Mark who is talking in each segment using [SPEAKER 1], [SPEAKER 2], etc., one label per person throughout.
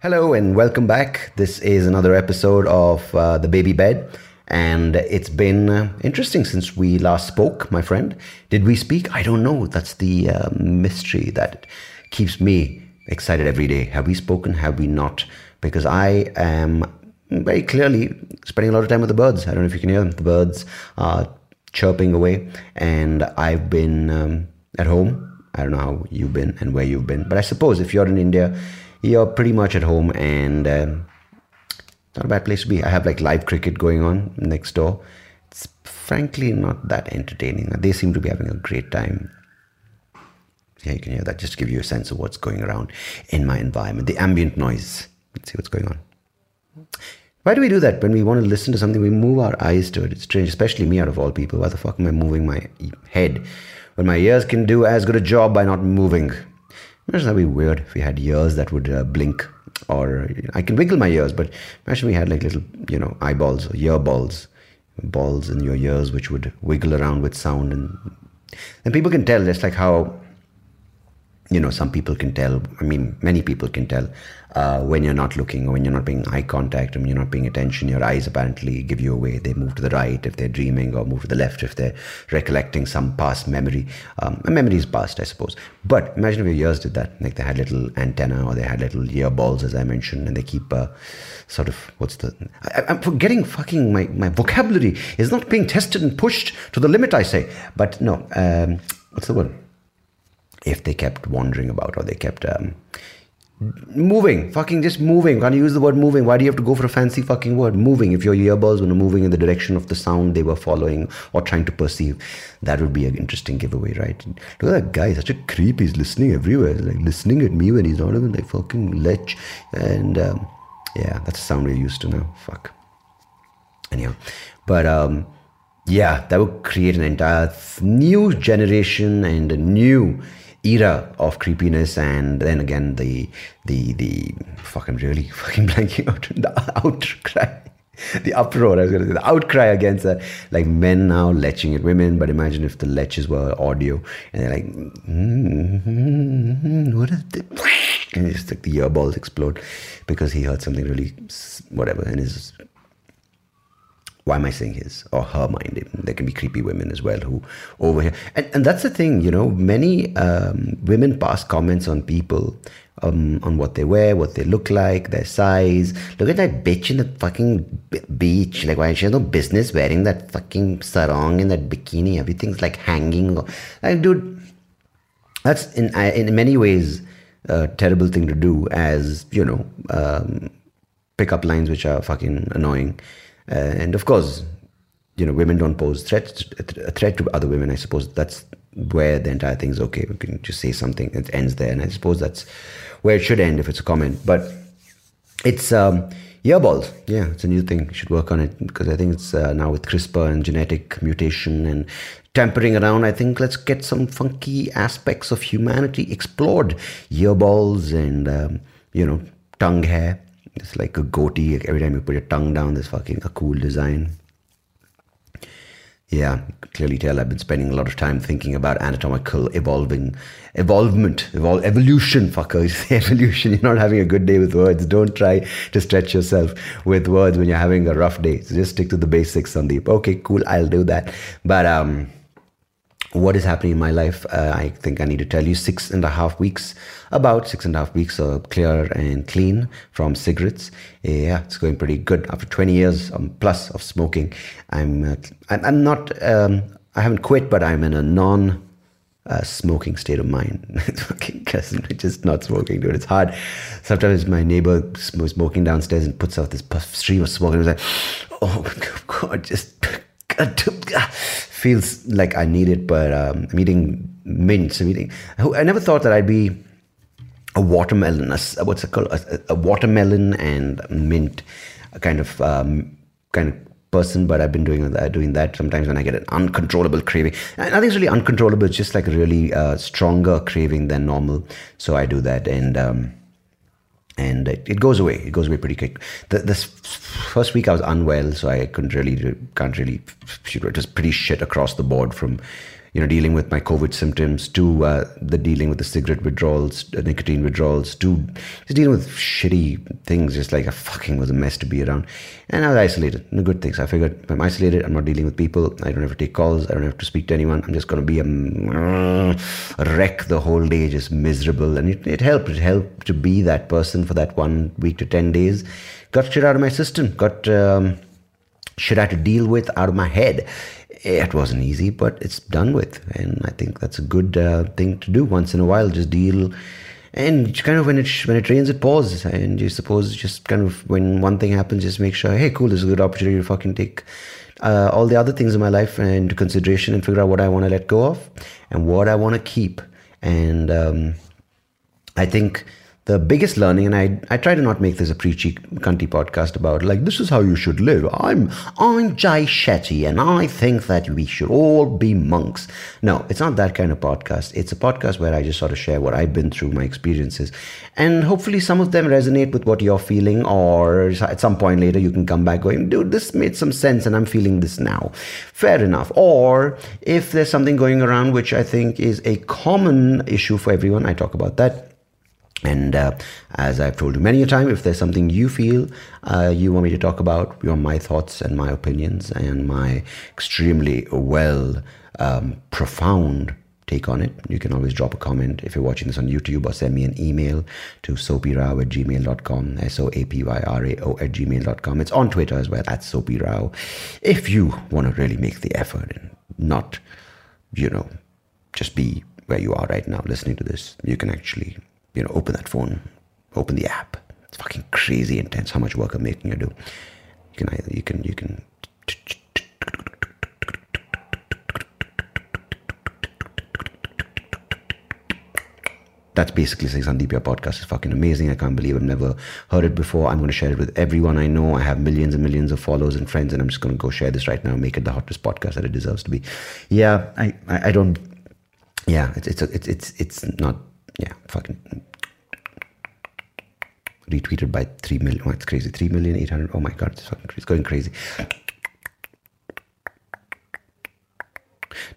[SPEAKER 1] Hello and welcome back. This is another episode of uh, The Baby Bed. And it's been uh, interesting since we last spoke, my friend. Did we speak? I don't know. That's the uh, mystery that keeps me excited every day. Have we spoken? Have we not? Because I am very clearly spending a lot of time with the birds. I don't know if you can hear them. The birds are chirping away. And I've been um, at home. I don't know how you've been and where you've been. But I suppose if you're in India, you're pretty much at home and um, not a bad place to be. I have like live cricket going on next door. It's frankly not that entertaining. They seem to be having a great time. Yeah, you can hear that just to give you a sense of what's going around in my environment. The ambient noise. Let's see what's going on. Why do we do that? When we want to listen to something, we move our eyes to it. It's strange, especially me out of all people. Why the fuck am I moving my head when my ears can do as good a job by not moving? Imagine that'd be weird if we had ears that would uh, blink, or I can wiggle my ears, but imagine we had like little, you know, eyeballs or ear balls, balls in your ears which would wiggle around with sound, and and people can tell. It's like how you know some people can tell i mean many people can tell uh, when you're not looking or when you're not paying eye contact and you're not paying attention your eyes apparently give you away. They move to the right if they're dreaming or move to the left if they're recollecting some past memory. Um, a memory is past i suppose. But imagine if your ears did that like they had little antenna or they had little ear balls as i mentioned and they keep uh, sort of what's the I, i'm forgetting fucking my, my vocabulary is not being tested and pushed to the limit i say. But no um, what's the word if they kept wandering about or they kept um, moving, fucking just moving. Can't you use the word moving? Why do you have to go for a fancy fucking word? Moving. If your earbuds were moving in the direction of the sound they were following or trying to perceive, that would be an interesting giveaway, right? Look at that guy, such a creep. He's listening everywhere. He's like listening at me when he's not even like fucking lech. And um, yeah, that's a sound we're used to now. Fuck. Anyhow, but um, yeah, that would create an entire new generation and a new era of creepiness and then again the the the fucking really fucking blanking out the outcry the uproar I was gonna say the outcry against uh, like men now leching at women but imagine if the leches were audio and they're like mm-hmm, what is it and just like the earballs explode because he heard something really whatever in his why am I saying his or her mind? There can be creepy women as well who over here. And, and that's the thing, you know, many um, women pass comments on people, um, on what they wear, what they look like, their size. Look at that bitch in the fucking beach. Like, why she has no business wearing that fucking sarong and that bikini? Everything's like hanging. Like, dude, that's in, in many ways a terrible thing to do as, you know, um, pick up lines which are fucking annoying and of course, you know, women don't pose threats, a threat to other women. I suppose that's where the entire thing is okay. We can just say something, it ends there. And I suppose that's where it should end if it's a comment. But it's um, earballs. Yeah, it's a new thing. Should work on it because I think it's uh, now with CRISPR and genetic mutation and tampering around. I think let's get some funky aspects of humanity explored. Earballs and, um, you know, tongue hair it's like a goatee. Every time you put your tongue down, there's fucking a cool design. Yeah, clearly tell I've been spending a lot of time thinking about anatomical evolving, evolvement, evol- evolution, fuckers. evolution. You're not having a good day with words. Don't try to stretch yourself with words when you're having a rough day. So just stick to the basics, Sandeep. Okay, cool. I'll do that. But um, what is happening in my life. Uh, I think I need to tell you six and a half weeks, about six and a half weeks, uh, clear and clean from cigarettes. Yeah, it's going pretty good after 20 years um, plus of smoking. I'm, uh, I'm, I'm not, um, I haven't quit, but I'm in a non uh, smoking state of mind. fucking cousin, just not smoking, dude. It's hard. Sometimes my neighbor was smoking downstairs and puts out this stream of smoke, and I was like, oh my God, just feels like I need it, but um, I'm eating mints. I'm eating. I never thought that I'd be a watermelon. A, what's it called? A, a watermelon and mint kind of um, kind of person, but I've been doing that, doing that sometimes when I get an uncontrollable craving. Nothing's really uncontrollable. It's just like a really uh, stronger craving than normal. So I do that, and um, and it, it, goes away. It goes away pretty quick. The, this first week I was unwell, so I couldn't really, can't really. It was pretty shit across the board from you know, dealing with my COVID symptoms, to uh, the dealing with the cigarette withdrawals, uh, nicotine withdrawals, to just dealing with shitty things, just like I fucking was a mess to be around. And I was isolated. The good things. I figured I'm isolated. I'm not dealing with people. I don't have to take calls. I don't have to speak to anyone. I'm just going to be a, a wreck the whole day, just miserable. And it, it helped. It helped to be that person for that one week to 10 days. Got shit out of my system. Got um, shit I had to deal with out of my head it wasn't easy, but it's done with, and I think that's a good uh, thing to do. Once in a while. Just deal, and kind of when it when it rains, it pours, and you suppose just kind of when one thing happens, just make sure, hey, cool, this is a good opportunity to fucking take uh, all the other things in my life into consideration and figure out what I want to let go of and what I want to keep, and um, I think the biggest learning, and I, I try to not make this a preachy, cunty podcast about like this is how you should live. I'm I'm Jay Shetty, and I think that we should all be monks. No, it's not that kind of podcast. It's a podcast where I just sort of share what I've been through, my experiences, and hopefully some of them resonate with what you're feeling, or at some point later you can come back going, dude, this made some sense, and I'm feeling this now. Fair enough. Or if there's something going around which I think is a common issue for everyone, I talk about that and uh, as I've told you many a time, if there's something you feel uh, you want me to talk about, you my thoughts and my opinions and my extremely well um, profound take on it, you can always drop a comment if you're watching this on YouTube or send me an email to soapyrao at gmail.com, S-O-A-P-Y-R-A-O at gmail.com. It's on Twitter as well, at soapyrao. If you want to really make the effort and not, you know, just be where you are right now listening to this, you can actually you know, open that phone, open the app. It's fucking crazy intense how much work I'm making you do. You can either, you can, you can. That's basically saying Sandeep, your podcast is fucking amazing. I can't believe I've never heard it before. I'm going to share it with everyone I know. I have millions and millions of followers and friends, and I'm just going to go share this right now, make it the hottest podcast that it deserves to be. Yeah, I, I, I don't. Yeah, it's it's it's it's it's not. Yeah, fucking retweeted by 3 million. Oh, it's crazy. 3 million, 800. Oh my God, it's, fucking, it's going crazy.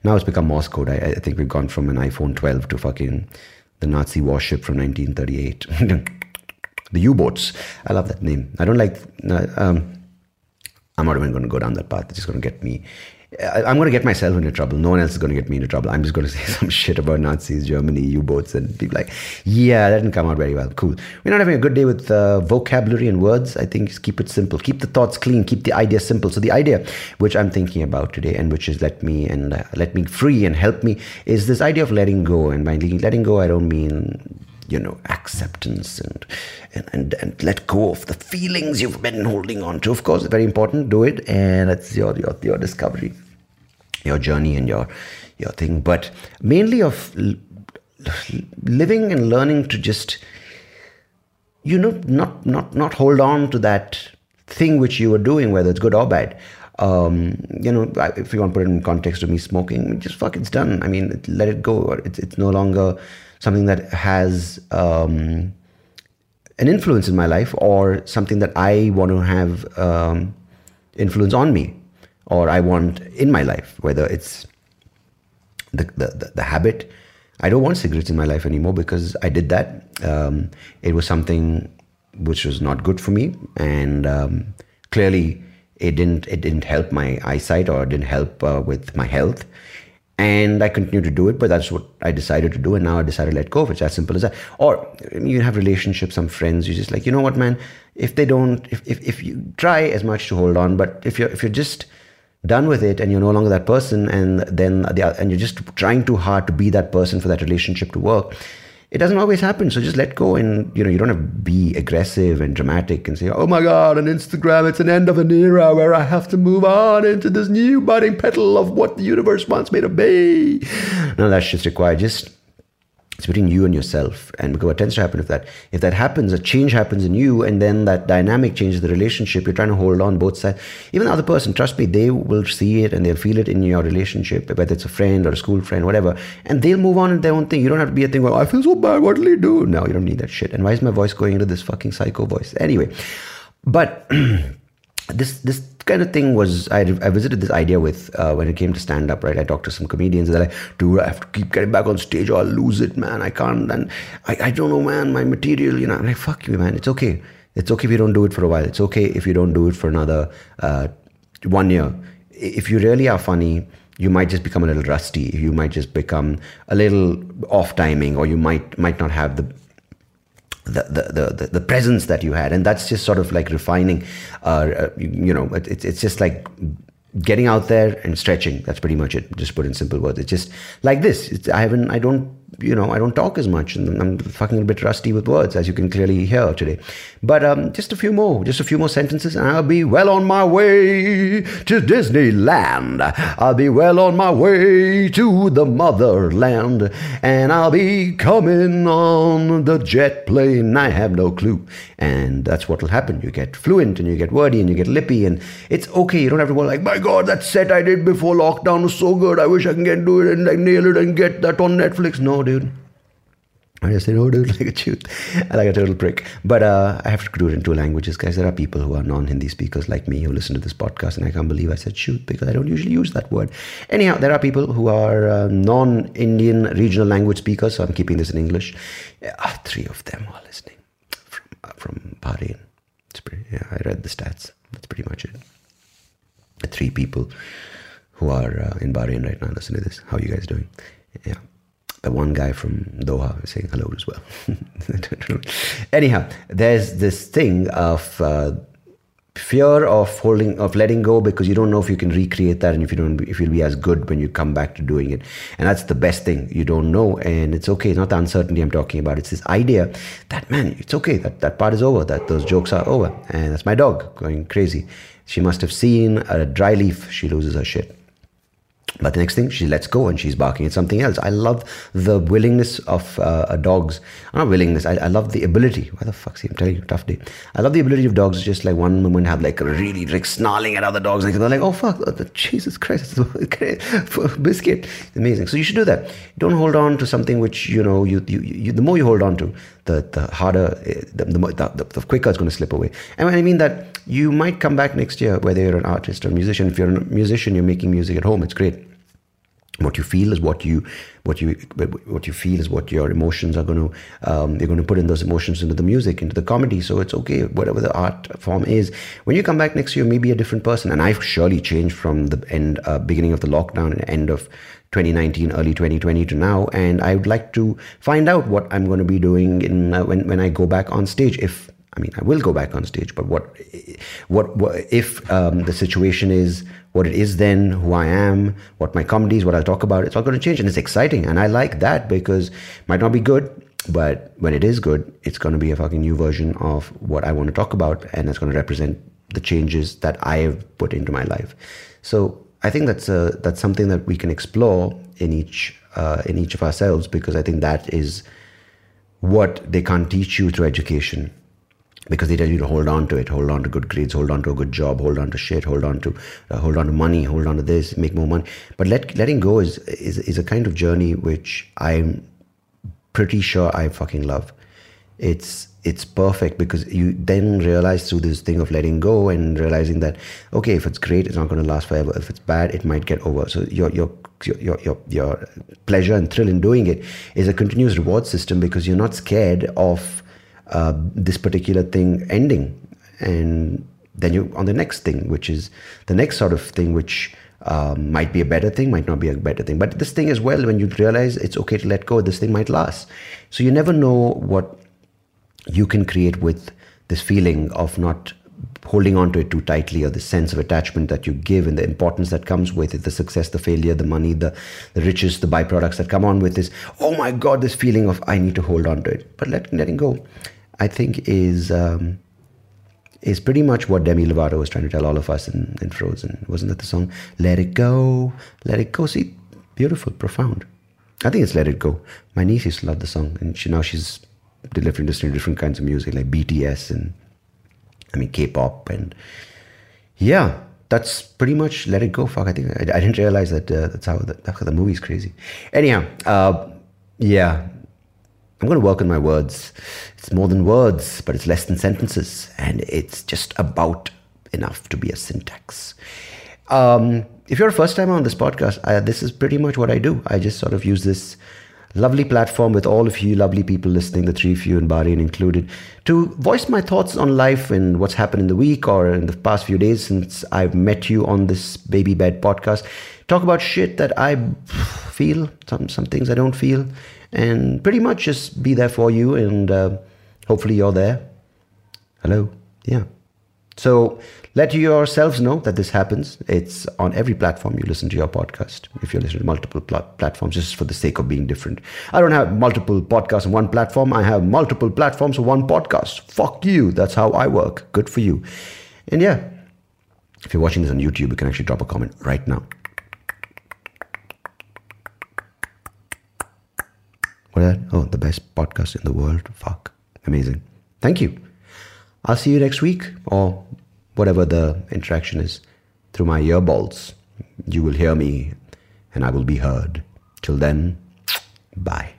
[SPEAKER 1] Now it's become Morse code. I, I, think we've gone from an iPhone 12 to fucking the Nazi warship from 1938. the U-boats. I love that name. I don't like. Um, I'm not even going to go down that path. It's just going to get me I'm going to get myself into trouble. No one else is going to get me into trouble. I'm just going to say some shit about Nazis, Germany, U-boats, and people like, yeah, that didn't come out very well. Cool. We're not having a good day with uh, vocabulary and words. I think just keep it simple. Keep the thoughts clean. Keep the idea simple. So the idea which I'm thinking about today, and which is let me and uh, let me free and help me, is this idea of letting go. And by letting go, I don't mean you know acceptance and, and and and let go of the feelings you've been holding on to of course it's very important do it and it's your your, your discovery your journey and your your thing but mainly of living and learning to just you know not not not hold on to that thing which you were doing whether it's good or bad um, you know, if you want to put it in context of me smoking, just fuck, it's done. I mean, let it go. It's it's no longer something that has um, an influence in my life or something that I want to have um, influence on me or I want in my life, whether it's the, the, the, habit. I don't want cigarettes in my life anymore because I did that. Um, it was something which was not good for me, and um, clearly it didn't it didn't help my eyesight or didn't help uh, with my health and I continue to do it, but that's what I decided to do, and now I decided to let go of it. It's as simple as that. Or you have relationships, some friends, You're just like, you know what, man, if they don't, if, if, if you try as much to hold on, but if you're if you're just done with it and you're no longer that person, and then the, and you're just trying too hard to be that person for that relationship to work, it doesn't always happen. So just let go and, you know, you don't have to be aggressive and dramatic and say, oh my God, on Instagram, it's an end of an era where I have to move on into this new budding petal of what the universe wants me to be. No, that's just required. Just it's between you and yourself. And because what tends to happen if that if that happens, a change happens in you, and then that dynamic changes the relationship. You're trying to hold on both sides. Even the other person, trust me, they will see it and they'll feel it in your relationship, whether it's a friend or a school friend, whatever. And they'll move on in their own thing. You don't have to be a thing where I feel so bad. What will he do? No, you don't need that shit. And why is my voice going into this fucking psycho voice? Anyway, but this this kind of thing was I, I visited this idea with uh, when it came to stand up, right? I talked to some comedians and they're like, dude, I have to keep getting back on stage or I'll lose it, man. I can't. And I, I don't know, man, my material, you know. I'm like, fuck you, man. It's okay. It's okay if you don't do it for a while. It's okay if you don't do it for another uh, one year. If you really are funny, you might just become a little rusty. You might just become a little off timing, or you might might not have the the, the, the, presence that you had. And that's just sort of like refining uh, uh you, you, know it's, it's just like getting out there and stretching. That's pretty much it. Just put in simple words. It's just like this. It's, i haven't i don't you know, I don't talk as much and I'm fucking a bit rusty with words, as you can clearly hear today. But um, just a few more, just a few more sentences, and I'll be well on my way to Disneyland. I'll be well on my way to the motherland, and I'll be coming on the jet plane. I have no clue. And that's what will happen. You get fluent and you get wordy and you get lippy, and it's okay. You don't have to go like, my God, that set I did before lockdown was so good. I wish I can get do it and like nail it and get that on Netflix. No, dude. I just say, oh, dude, like a chute, like a total prick. But uh, I have to do it in two languages, guys. There are people who are non-Hindi speakers like me who listen to this podcast, and I can't believe I said shoot because I don't usually use that word. Anyhow, there are people who are uh, non-Indian regional language speakers, so I'm keeping this in English. Uh, three of them are listening from uh, from Bahrain. It's pretty, yeah, I read the stats. That's pretty much it. Three people who are uh, in Bahrain right now listen to this. How are you guys doing? Yeah the one guy from Doha saying hello as well. Anyhow, there's this thing of uh, fear of holding of letting go because you don't know if you can recreate that and if you don't if you'll be as good when you come back to doing it. And that's the best thing. You don't know and it's okay. It's not the uncertainty i'm talking about. It's this idea that man it's okay. That that part is over. That those jokes are over. And that's my dog going crazy. She must have seen a dry leaf. She loses her shit but the next thing, she lets go and she's barking at something else. I love the willingness of uh, dogs. Not willingness, I, I, love the ability. Why the fuck? See, I'm telling you, tough day. I love the ability of dogs just like one moment have like a really like snarling at other dogs. Like they're like, oh fuck, Jesus Christ, biscuit. Amazing. So you should do that. Don't hold on to something which, you know, you, you, you the more you hold on to, the, the harder, the, the, the, the quicker it's going to slip away. And I mean that you might come back next year, whether you're an artist or a musician. If you're a musician, you're making music at home, it's great what you feel is what you what you what you feel is what your emotions are going to um, you're going to put in those emotions into the music into the comedy so it's okay whatever the art form is when you come back next year maybe a different person and i've surely changed from the end uh, beginning of the lockdown and end of 2019 early 2020 to now and i would like to find out what i'm going to be doing in uh, when when i go back on stage if I mean, I will go back on stage, but what, what, what if um, the situation is what it is then, who I am, what my comedy is, what I'll talk about, it's all going to change. And it's exciting. And I like that because might not be good, but when it is good, it's going to be a fucking new version of what I want to talk about. And it's going to represent the changes that I have put into my life. So I think that's a, that's something that we can explore in each, uh, in each of ourselves because I think that is what they can't teach you through education because they tell you to hold on to it, hold on to good grades, hold on to a good job, hold on to shit, hold on to uh, hold on to money, hold on to this, make more money. But let, letting go is, is is a kind of journey which I'm pretty sure I fucking love. It's it's perfect because you then realize through this thing of letting go and realizing that okay, if it's great, it's not going to last forever. If it's bad, it might get over. So your your your your your pleasure and thrill in doing it is a continuous reward system because you're not scared of uh, this particular thing ending and then you're on the next thing which is the next sort of thing which um, might be a better thing might not be a better thing but this thing as well when you realize it's okay to let go this thing might last so you never know what you can create with this feeling of not holding on to it too tightly or the sense of attachment that you give and the importance that comes with it the success the failure the money the, the riches the byproducts that come on with this oh my god this feeling of i need to hold on to it but let, letting go I think is um, is pretty much what Demi Lovato was trying to tell all of us in, in Frozen. Wasn't that the song? Let it go, let it go. See, beautiful, profound. I think it's Let It Go. My niece used to love the song, and she now she's delivering listening to different kinds of music like BTS and I mean K-pop and yeah, that's pretty much Let It Go. Fuck, I think I, I didn't realize that uh, that's how the, that's how the movie's crazy. Anyhow, uh, yeah, I'm to work on my words. It's more than words, but it's less than sentences. And it's just about enough to be a syntax. Um, if you're a first timer on this podcast, I, this is pretty much what I do. I just sort of use this lovely platform with all of you lovely people listening, the three of you and Bahrain included, to voice my thoughts on life and what's happened in the week or in the past few days since I've met you on this baby bed podcast. Talk about shit that I feel, some some things I don't feel, and pretty much just be there for you. And uh, hopefully you're there. Hello, yeah. So let yourselves know that this happens. It's on every platform you listen to your podcast. If you're listening to multiple pl- platforms, just for the sake of being different. I don't have multiple podcasts on one platform. I have multiple platforms on one podcast. Fuck you. That's how I work. Good for you. And yeah, if you're watching this on YouTube, you can actually drop a comment right now. What that? Oh, the best podcast in the world. Fuck. Amazing. Thank you. I'll see you next week or whatever the interaction is through my earballs. You will hear me and I will be heard. Till then, bye.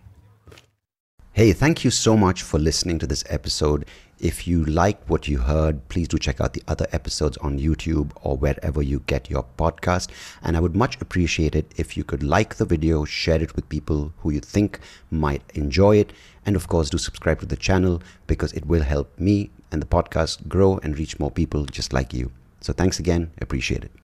[SPEAKER 1] Hey, thank you so much for listening to this episode. If you liked what you heard, please do check out the other episodes on YouTube or wherever you get your podcast. And I would much appreciate it if you could like the video, share it with people who you think might enjoy it, and of course, do subscribe to the channel because it will help me and the podcast grow and reach more people just like you. So thanks again. Appreciate it.